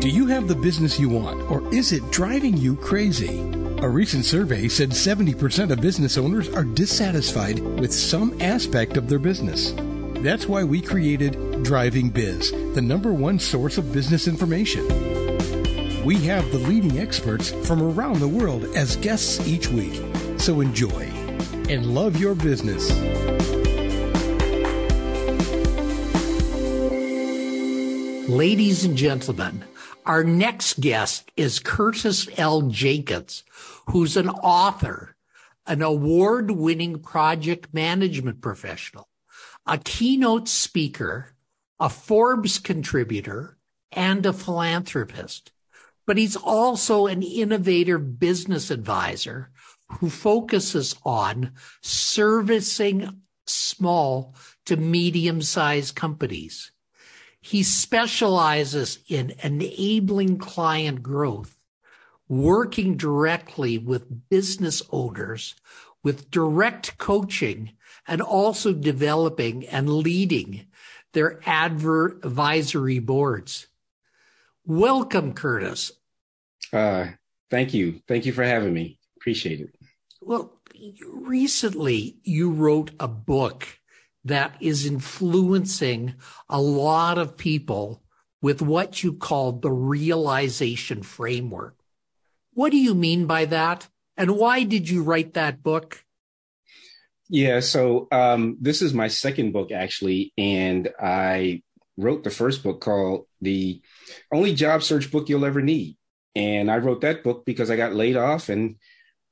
Do you have the business you want, or is it driving you crazy? A recent survey said 70% of business owners are dissatisfied with some aspect of their business. That's why we created Driving Biz, the number one source of business information. We have the leading experts from around the world as guests each week. So enjoy and love your business. Ladies and gentlemen, our next guest is Curtis L. Jenkins, who's an author, an award winning project management professional, a keynote speaker, a Forbes contributor, and a philanthropist. But he's also an innovative business advisor who focuses on servicing small to medium sized companies. He specializes in enabling client growth, working directly with business owners with direct coaching and also developing and leading their advisory boards. Welcome, Curtis. Uh, thank you. Thank you for having me. Appreciate it. Well, recently you wrote a book that is influencing a lot of people with what you call the realization framework. What do you mean by that? And why did you write that book? Yeah, so um, this is my second book, actually. And I wrote the first book called The Only Job Search Book You'll Ever Need. And I wrote that book because I got laid off and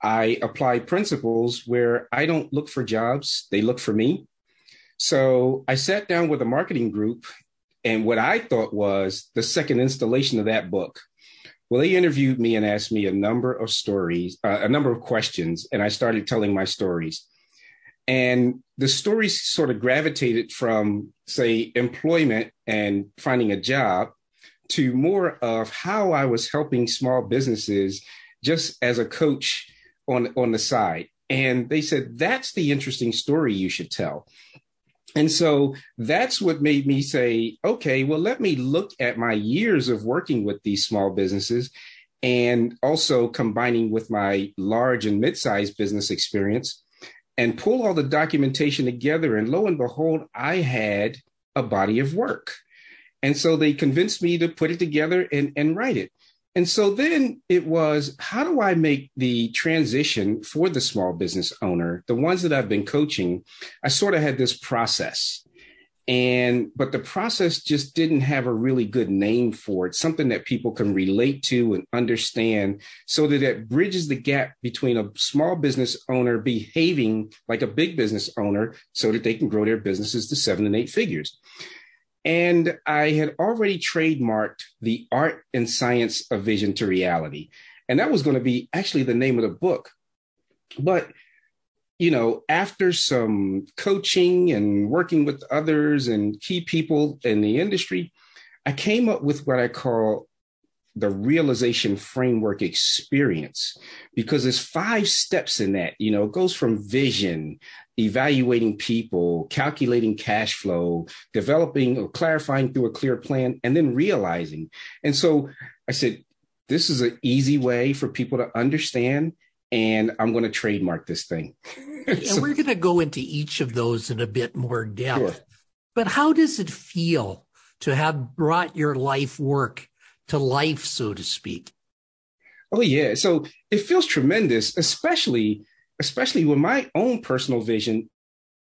I apply principles where I don't look for jobs, they look for me. So I sat down with a marketing group, and what I thought was the second installation of that book. Well, they interviewed me and asked me a number of stories, uh, a number of questions, and I started telling my stories. And the stories sort of gravitated from, say, employment and finding a job to more of how I was helping small businesses just as a coach on, on the side. And they said, that's the interesting story you should tell. And so that's what made me say, okay, well, let me look at my years of working with these small businesses and also combining with my large and mid-sized business experience and pull all the documentation together. And lo and behold, I had a body of work. And so they convinced me to put it together and, and write it. And so then it was how do I make the transition for the small business owner, the ones that I've been coaching? I sort of had this process. And, but the process just didn't have a really good name for it, something that people can relate to and understand so that it bridges the gap between a small business owner behaving like a big business owner so that they can grow their businesses to seven and eight figures. And I had already trademarked the art and science of vision to reality. And that was going to be actually the name of the book. But, you know, after some coaching and working with others and key people in the industry, I came up with what I call the realization framework experience because there's five steps in that you know it goes from vision evaluating people calculating cash flow developing or clarifying through a clear plan and then realizing and so i said this is an easy way for people to understand and i'm going to trademark this thing and so, we're going to go into each of those in a bit more depth sure. but how does it feel to have brought your life work to life, so to speak. Oh yeah, so it feels tremendous, especially especially when my own personal vision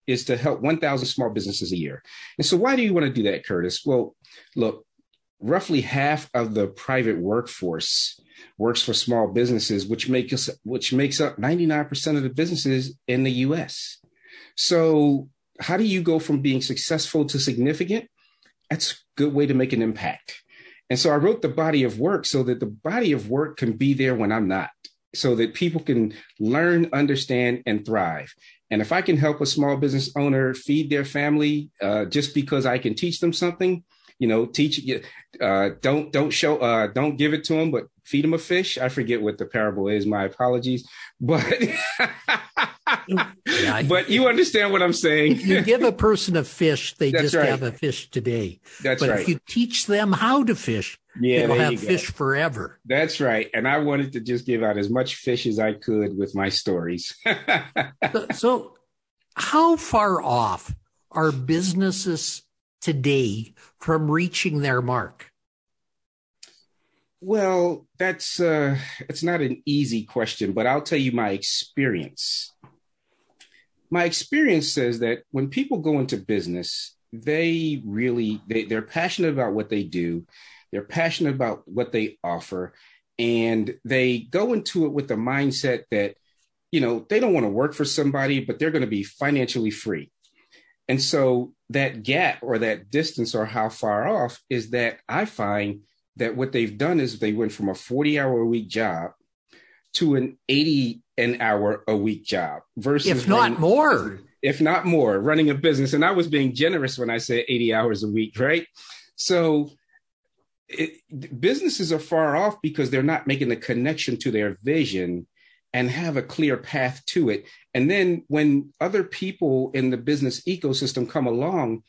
is to help 1,000 small businesses a year. And so, why do you want to do that, Curtis? Well, look, roughly half of the private workforce works for small businesses, which makes which makes up 99% of the businesses in the U.S. So, how do you go from being successful to significant? That's a good way to make an impact. And so I wrote the body of work so that the body of work can be there when I'm not, so that people can learn, understand, and thrive. And if I can help a small business owner feed their family uh, just because I can teach them something, you know, teach, uh, don't don't show, uh, don't give it to them, but feed them a fish. I forget what the parable is. My apologies, but yeah, but you understand what I'm saying. If you give a person a fish, they just right. have a fish today. That's but right. if you teach them how to fish, Yeah, It'll have fish forever. That's right. And I wanted to just give out as much fish as I could with my stories. So, so how far off are businesses today from reaching their mark? well, that's uh it's not an easy question, but I'll tell you my experience. My experience says that when people go into business, they really they, they're passionate about what they do, they're passionate about what they offer, and they go into it with the mindset that you know they don't want to work for somebody, but they're going to be financially free. And so that gap or that distance or how far off is that I find that what they've done is they went from a 40 hour a week job to an 80 an hour a week job versus If not running- more. if not more running a business and i was being generous when i said 80 hours a week right so it, businesses are far off because they're not making the connection to their vision and have a clear path to it and then when other people in the business ecosystem come along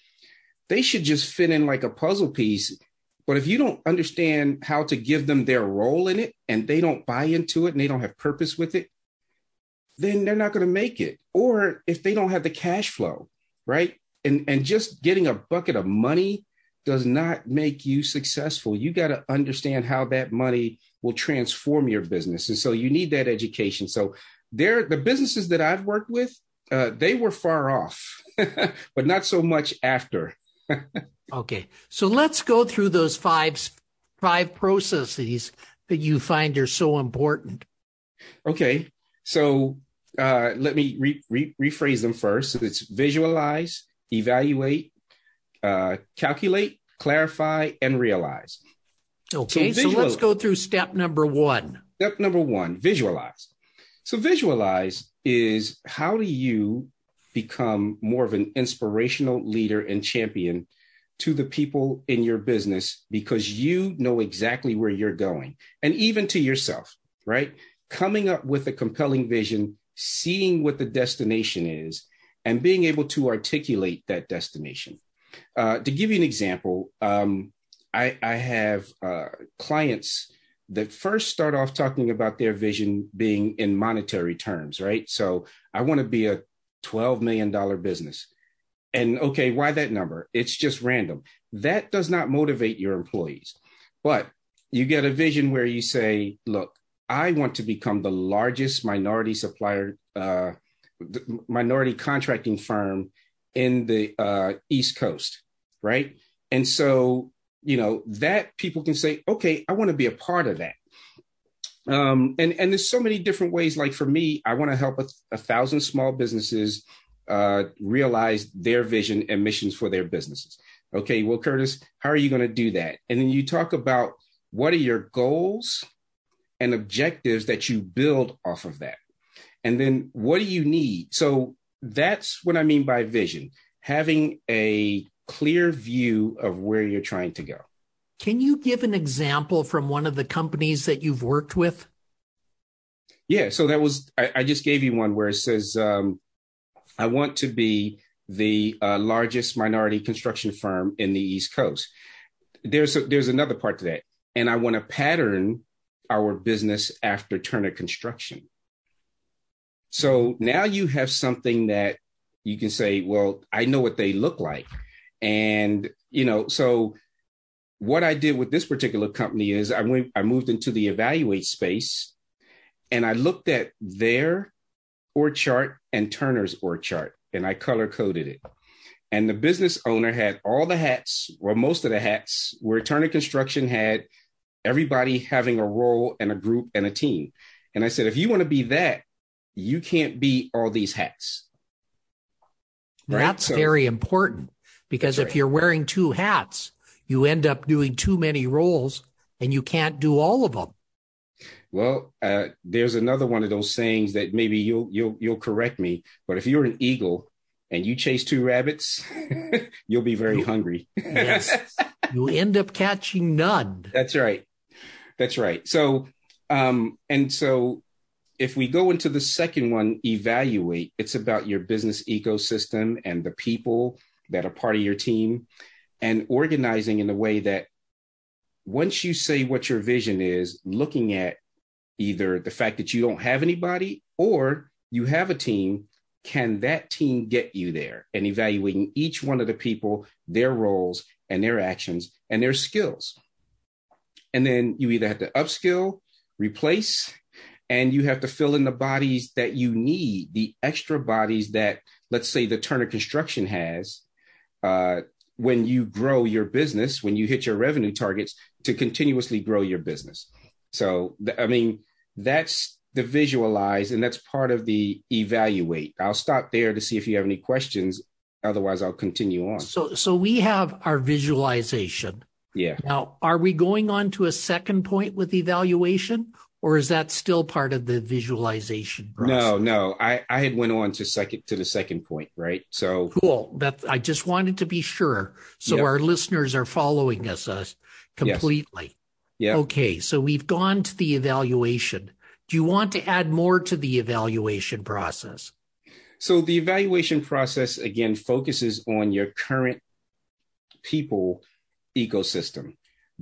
they should just fit in like a puzzle piece but if you don't understand how to give them their role in it and they don't buy into it and they don't have purpose with it then they're not going to make it. Or if they don't have the cash flow, right? And and just getting a bucket of money does not make you successful. You got to understand how that money will transform your business. And so you need that education. So there the businesses that I've worked with, uh, they were far off, but not so much after. Okay. So let's go through those five five processes that you find are so important. Okay. So uh, let me re- re- rephrase them first. So it's visualize, evaluate, uh, calculate, clarify, and realize. Okay. So So, let's go through step number one. Step number one, visualize. So, visualize is how do you become more of an inspirational leader and champion to the people in your business because you know exactly where you're going and even to yourself, right? Coming up with a compelling vision, seeing what the destination is, and being able to articulate that destination. Uh, to give you an example, um, I, I have uh, clients that first start off talking about their vision being in monetary terms, right? So I want to be a $12 million business. And okay, why that number? It's just random. That does not motivate your employees. But you get a vision where you say, look, I want to become the largest minority supplier, uh, minority contracting firm in the uh, East Coast, right? And so, you know, that people can say, okay, I want to be a part of that. Um, and and there's so many different ways. Like for me, I want to help a, a thousand small businesses uh, realize their vision and missions for their businesses. Okay, well, Curtis, how are you going to do that? And then you talk about what are your goals and objectives that you build off of that. And then what do you need? So that's what I mean by vision having a clear view of where you're trying to go. Can you give an example from one of the companies that you've worked with? Yeah, so that was, I, I just gave you one where it says, um, I want to be the uh, largest minority construction firm in the East Coast. There's a, there's another part to that, and I want to pattern our business after Turner Construction. So now you have something that you can say, well, I know what they look like, and you know, so what I did with this particular company is I went, I moved into the evaluate space, and I looked at their org chart and Turner's org chart, and I color coded it. And the business owner had all the hats, or most of the hats, where Turner Construction had everybody having a role and a group and a team. And I said, if you want to be that, you can't be all these hats. Right? That's So- very important because That's if right. you're wearing two hats, you end up doing too many roles and you can't do all of them. Well, uh, there's another one of those sayings that maybe you'll you'll you'll correct me, but if you're an eagle and you chase two rabbits, you'll be very hungry. Yes. you end up catching none. That's right. That's right. So, um, and so if we go into the second one, evaluate, it's about your business ecosystem and the people that are part of your team and organizing in a way that once you say what your vision is, looking at either the fact that you don't have anybody or you have a team, can that team get you there? And evaluating each one of the people, their roles and their actions and their skills. And then you either have to upskill, replace, and you have to fill in the bodies that you need, the extra bodies that, let's say, the Turner Construction has. Uh, when you grow your business, when you hit your revenue targets, to continuously grow your business. So, I mean, that's the visualize, and that's part of the evaluate. I'll stop there to see if you have any questions. Otherwise, I'll continue on. So, so we have our visualization. Yeah. Now, are we going on to a second point with evaluation, or is that still part of the visualization process? No, no. I, I had went on to second to the second point, right? So cool. That I just wanted to be sure, so yep. our listeners are following us uh, completely. Yeah. Okay, so we've gone to the evaluation. Do you want to add more to the evaluation process? So the evaluation process again focuses on your current people ecosystem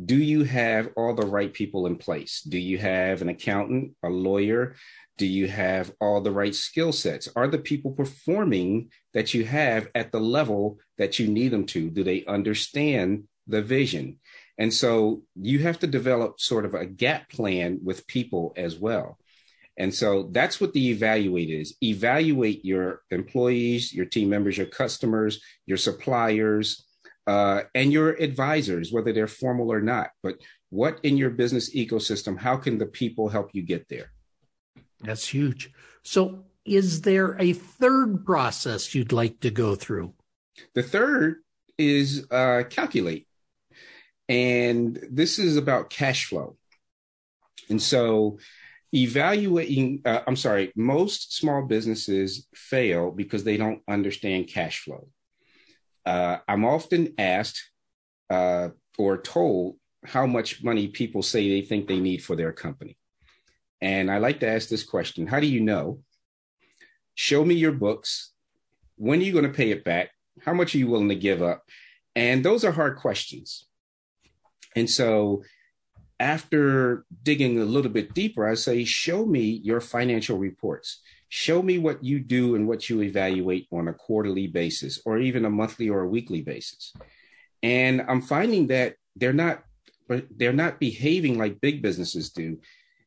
do you have all the right people in place? Do you have an accountant, a lawyer? Do you have all the right skill sets? Are the people performing that you have at the level that you need them to? Do they understand the vision? And so you have to develop sort of a gap plan with people as well. And so that's what the evaluate is. Evaluate your employees, your team members, your customers, your suppliers, uh, and your advisors, whether they're formal or not. But what in your business ecosystem, how can the people help you get there? That's huge. So, is there a third process you'd like to go through? The third is uh, calculate. And this is about cash flow. And so, evaluating, uh, I'm sorry, most small businesses fail because they don't understand cash flow uh, I'm often asked uh, or told how much money people say they think they need for their company. And I like to ask this question How do you know? Show me your books. When are you going to pay it back? How much are you willing to give up? And those are hard questions. And so, after digging a little bit deeper, I say, Show me your financial reports show me what you do and what you evaluate on a quarterly basis or even a monthly or a weekly basis. And i'm finding that they're not they're not behaving like big businesses do.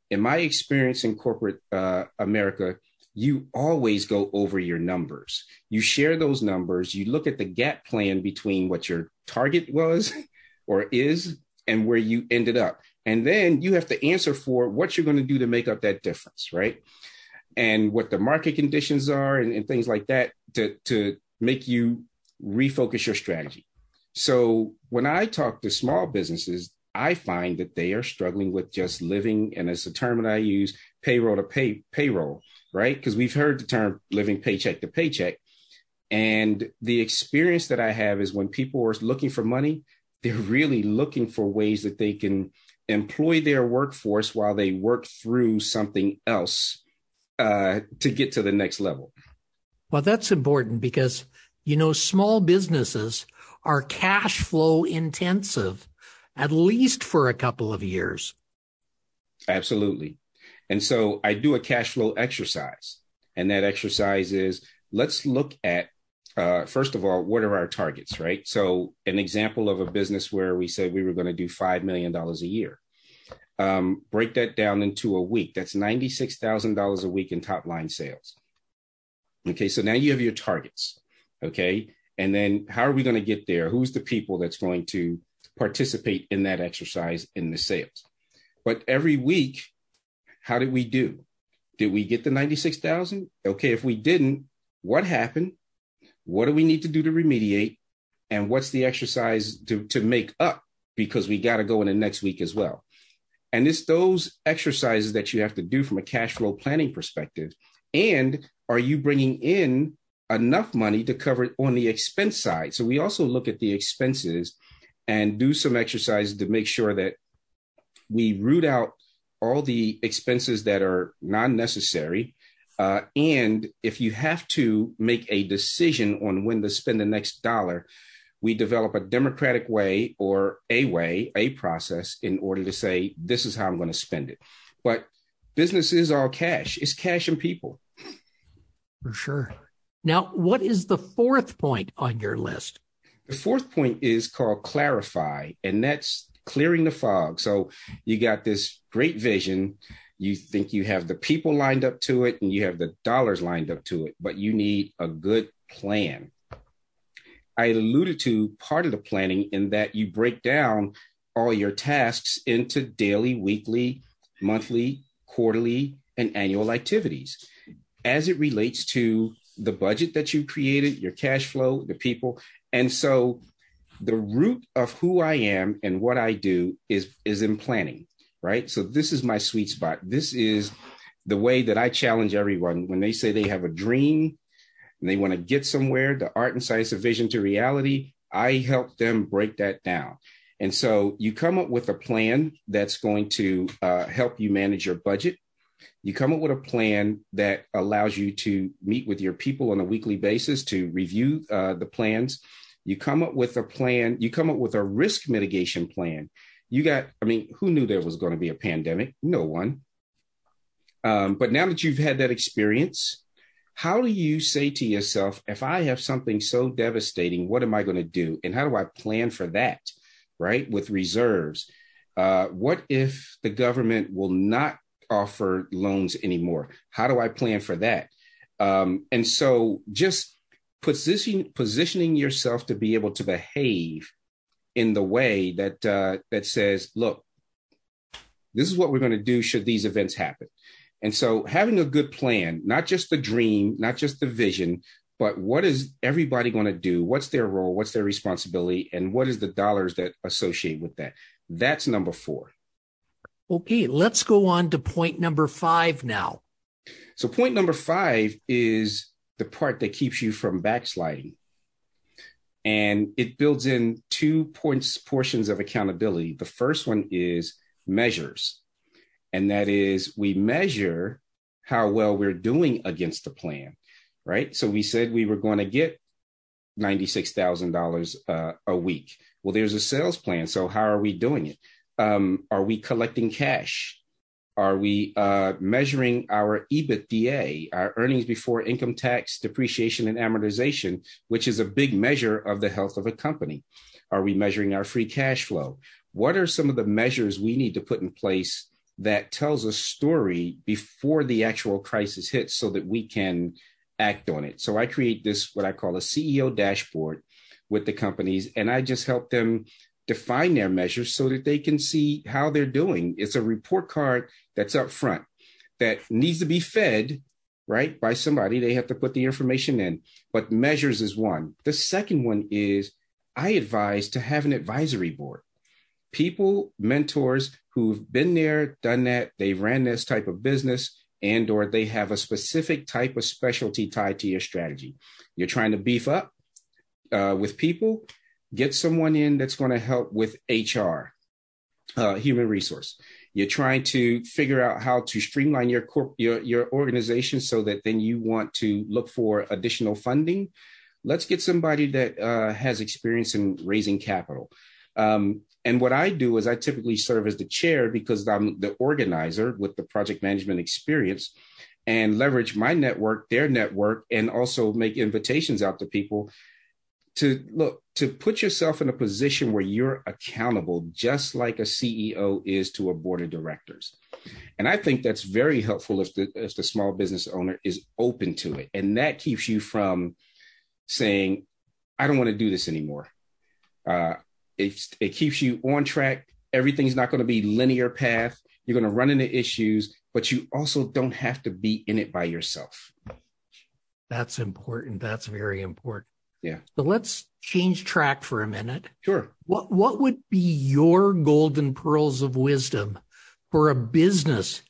In my experience in corporate uh, america you always go over your numbers. You share those numbers. You look at the gap plan between what your target was or is and where you ended up. And then you have to answer for what you're going to do to make up that difference right and what the market conditions are and, and things like that to, to make you refocus your strategy. So when I talk to small businesses, I find that they are struggling with just living, and it's a term that I use, payroll to pay payroll, right? Because we've heard the term living paycheck to paycheck. And the experience that I have is when people are looking for money, they're really looking for ways that they can employ their workforce while they work through something else uh, to get to the next level. Well, that's important because, you know, small businesses are cash flow intensive, at least for a couple of years. Absolutely. And so I do a cash flow exercise. And that exercise is let's look at, uh, first of all, what are our targets, right? So, an example of a business where we said we were going to do $5 million a year um, break that down into a week. That's $96,000 a week in top line sales. Okay, so now you have your targets. Okay, and then how are we going to get there? Who's the people that's going to participate in that exercise in the sales? But every week, how did we do? Did we get the 96,000? Okay, if we didn't, what happened? What do we need to do to remediate? And what's the exercise to, to make up? Because we got to go in the next week as well. And it's those exercises that you have to do from a cash flow planning perspective. And are you bringing in enough money to cover it on the expense side? So we also look at the expenses and do some exercises to make sure that we root out all the expenses that are non necessary. Uh, and if you have to make a decision on when to spend the next dollar, we develop a democratic way or a way, a process in order to say, this is how I'm going to spend it. But business is all cash, it's cash and people. For sure. Now, what is the fourth point on your list? The fourth point is called clarify, and that's clearing the fog. So you got this great vision. You think you have the people lined up to it and you have the dollars lined up to it, but you need a good plan. I alluded to part of the planning in that you break down all your tasks into daily, weekly, monthly, quarterly, and annual activities as it relates to the budget that you created, your cash flow, the people. And so the root of who I am and what I do is is in planning, right? So this is my sweet spot. This is the way that I challenge everyone when they say they have a dream and they want to get somewhere, the art and science of vision to reality, I help them break that down. And so you come up with a plan that's going to uh, help you manage your budget. You come up with a plan that allows you to meet with your people on a weekly basis to review uh, the plans. You come up with a plan, you come up with a risk mitigation plan. You got, I mean, who knew there was going to be a pandemic? No one. Um, but now that you've had that experience, how do you say to yourself, if I have something so devastating, what am I going to do? And how do I plan for that, right? With reserves. Uh, what if the government will not offer loans anymore? How do I plan for that? Um, and so just position, positioning yourself to be able to behave in the way that uh, that says, look, this is what we're going to do should these events happen. And so having a good plan, not just the dream, not just the vision, but what is everybody going to do? What's their role? What's their responsibility? And what is the dollars that associate with that? That's number four. Okay, let's go on to point number five now. So, point number five is the part that keeps you from backsliding. And it builds in two points portions of accountability. The first one is measures and that is we measure how well we're doing against the plan, right? So we said we were going to get $96,000 uh, a week. Well, there's a sales plan. So how are we doing it? Um, are we collecting cash? Are we uh, measuring our EBITDA, our earnings before income tax, depreciation, and amortization, which is a big measure of the health of a company? Are we measuring our free cash flow? What are some of the measures we need to put in place that tells a story before the actual crisis hits so that we can act on it. So I create this, what I call a CEO dashboard with the companies, and I just help them define their measures so that they can see how they're doing. It's a report card that's up front that needs to be fed right by somebody they have to put the information in but measures is one the second one is i advise to have an advisory board people mentors who've been there, done that, they've ran this type of business, and or they have a specific type of specialty tied to your strategy. You're trying to beef up uh, with people, get someone in that's going to help with HR, uh, human resource. You're trying to figure out how to streamline your corp- your your organization so that then you want to look for additional funding. Let's get somebody that uh, has experience in raising capital. Um, and what I do is I typically serve as the chair because I'm the organizer with the project management experience and leverage my network, their network, and also make invitations out to people to look to put yourself in a position where you're accountable, just like a CEO is to a board of directors. And I think that's very helpful if the if the small business owner is open to it, and that keeps you from saying, "I don't want to do this anymore." Uh, it, it keeps you on track. Everything's not going to be linear path. You're going to run into issues, but you also don't have to be in it by yourself. That's important. That's very important. Yeah. So let's change track for a minute. Sure. What what would be your golden pearls of wisdom for a business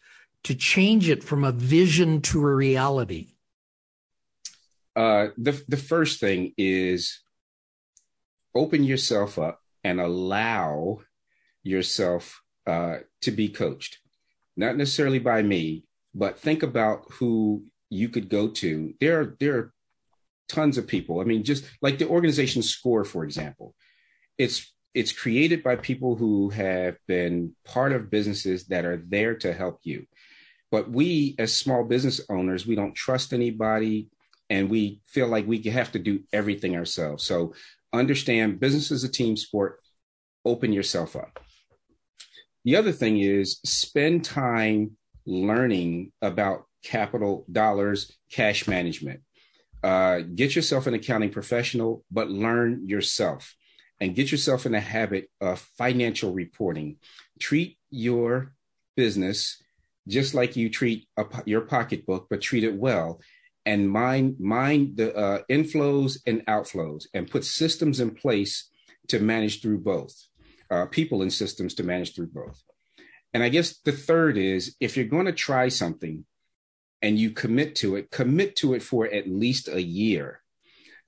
to change it from a vision to a reality? Uh, the the first thing is open yourself up and allow yourself uh, to be coached, not necessarily by me, but think about who you could go to. There are there are tons of people. I mean, just like the organization SCORE, for example, it's it's created by people who have been part of businesses that are there to help you. But we, as small business owners, we don't trust anybody, and we feel like we have to do everything ourselves. So understand, business is a team sport. Open yourself up. The other thing is spend time learning about capital dollars, cash management. Uh, get yourself an accounting professional, but learn yourself and get yourself in a habit of financial reporting. Treat your business just like you treat a, your pocketbook, but treat it well. And mind mind the uh, inflows and outflows, and put systems in place to manage through both. Uh, people and systems to manage through both. And I guess the third is if you're going to try something, and you commit to it, commit to it for at least a year.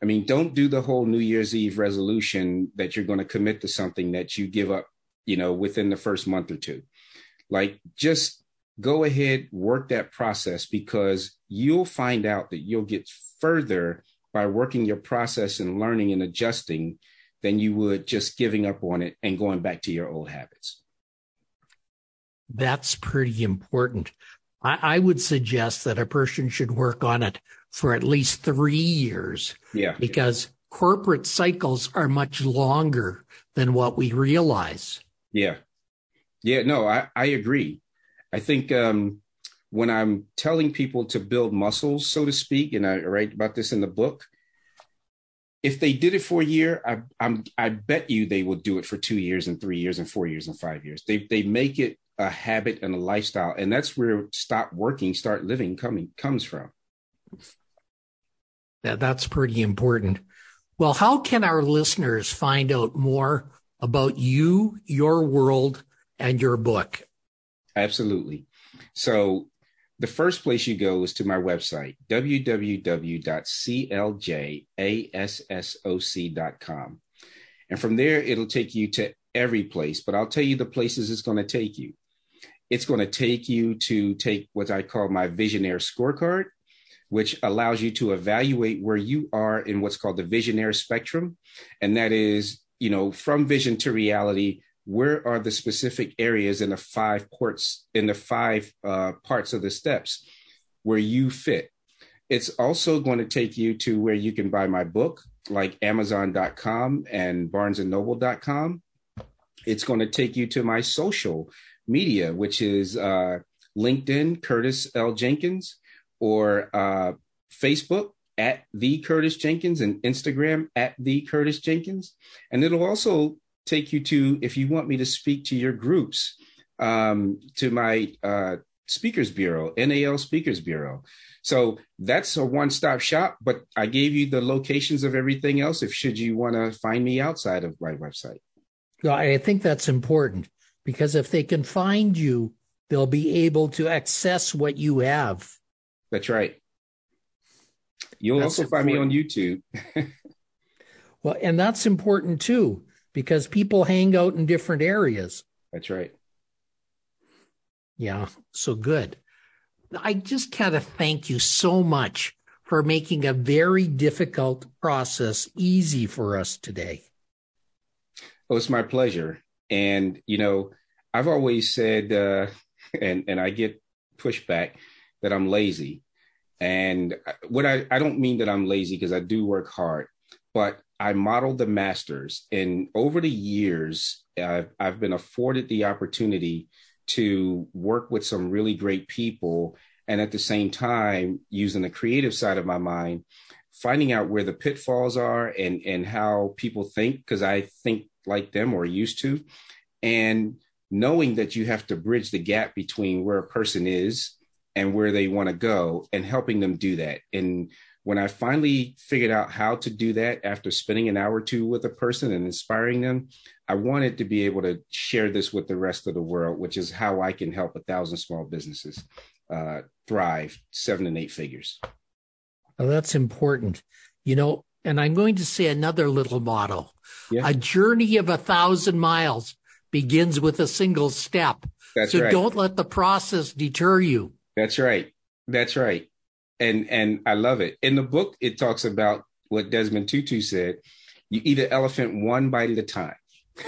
I mean, don't do the whole New Year's Eve resolution that you're going to commit to something that you give up, you know, within the first month or two. Like, just go ahead, work that process because you'll find out that you'll get further by working your process and learning and adjusting than you would just giving up on it and going back to your old habits. That's pretty important. I, I would suggest that a person should work on it for at least three years. Yeah. Because corporate cycles are much longer than what we realize. Yeah. Yeah. No, I, I agree. I think um, when I'm telling people to build muscles, so to speak, and I write about this in the book, if they did it for a year, I, I'm, I bet you they will do it for two years and three years and four years and five years. They, they make it a habit and a lifestyle and that's where stop working start living coming comes from. Yeah, that's pretty important. Well how can our listeners find out more about you your world and your book absolutely. So the first place you go is to my website www.cljassoc.com and from there it'll take you to every place but i'll tell you the places it's going to take you. It's going to take you to take what I call my visionaire scorecard, which allows you to evaluate where you are in what's called the visionaire spectrum. And that is, you know, from vision to reality, where are the specific areas in the five ports, in the five uh, parts of the steps where you fit? It's also going to take you to where you can buy my book, like Amazon.com and BarnesandNoble.com. It's going to take you to my social media, which is uh, LinkedIn, Curtis L. Jenkins, or uh, Facebook at the Curtis Jenkins and Instagram at the Curtis Jenkins. And it'll also take you to, if you want me to speak to your groups, um, to my uh, Speakers Bureau, NAL Speakers Bureau. So that's a one-stop shop, but I gave you the locations of everything else if should you want to find me outside of my website. Well, I think that's important because if they can find you, they'll be able to access what you have. That's right. You'll that's also find me on YouTube. well, and that's important too, because people hang out in different areas. That's right. Yeah, so good. I just kind of thank you so much for making a very difficult process easy for us today. Oh, it's my pleasure. And, you know, I've always said, uh, and and I get pushback that I'm lazy, and what I I don't mean that I'm lazy because I do work hard, but I modeled the masters, and over the years, I've I've been afforded the opportunity to work with some really great people, and at the same time, using the creative side of my mind, finding out where the pitfalls are and and how people think because I think like them or used to, and knowing that you have to bridge the gap between where a person is and where they want to go and helping them do that. And when I finally figured out how to do that after spending an hour or two with a person and inspiring them, I wanted to be able to share this with the rest of the world, which is how I can help a thousand small businesses uh, thrive seven and eight figures. Well, that's important. You know, and I'm going to say another little motto yeah. a journey of a thousand miles begins with a single step. That's so right. don't let the process deter you. That's right. That's right. And and I love it. In the book, it talks about what Desmond Tutu said. You eat an elephant one bite at a time.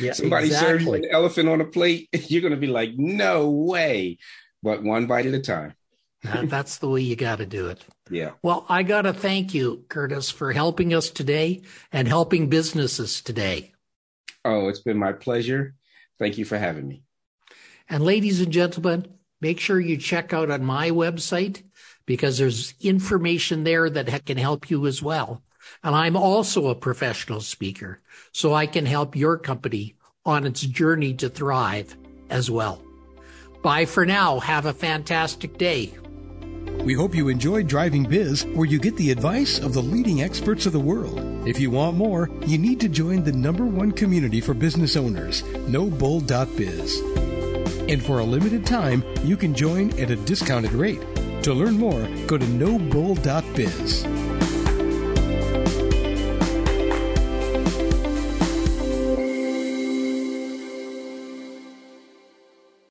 yeah, Somebody exactly. serves you an elephant on a plate, you're going to be like, no way, but one bite at a time. That's the way you got to do it. Yeah. Well, I got to thank you, Curtis, for helping us today and helping businesses today. Oh, it's been my pleasure. Thank you for having me. And ladies and gentlemen, make sure you check out on my website because there's information there that can help you as well. And I'm also a professional speaker, so I can help your company on its journey to thrive as well. Bye for now. Have a fantastic day. We hope you enjoyed Driving Biz, where you get the advice of the leading experts of the world. If you want more, you need to join the number one community for business owners, nobull.biz. And for a limited time, you can join at a discounted rate. To learn more, go to nobull.biz.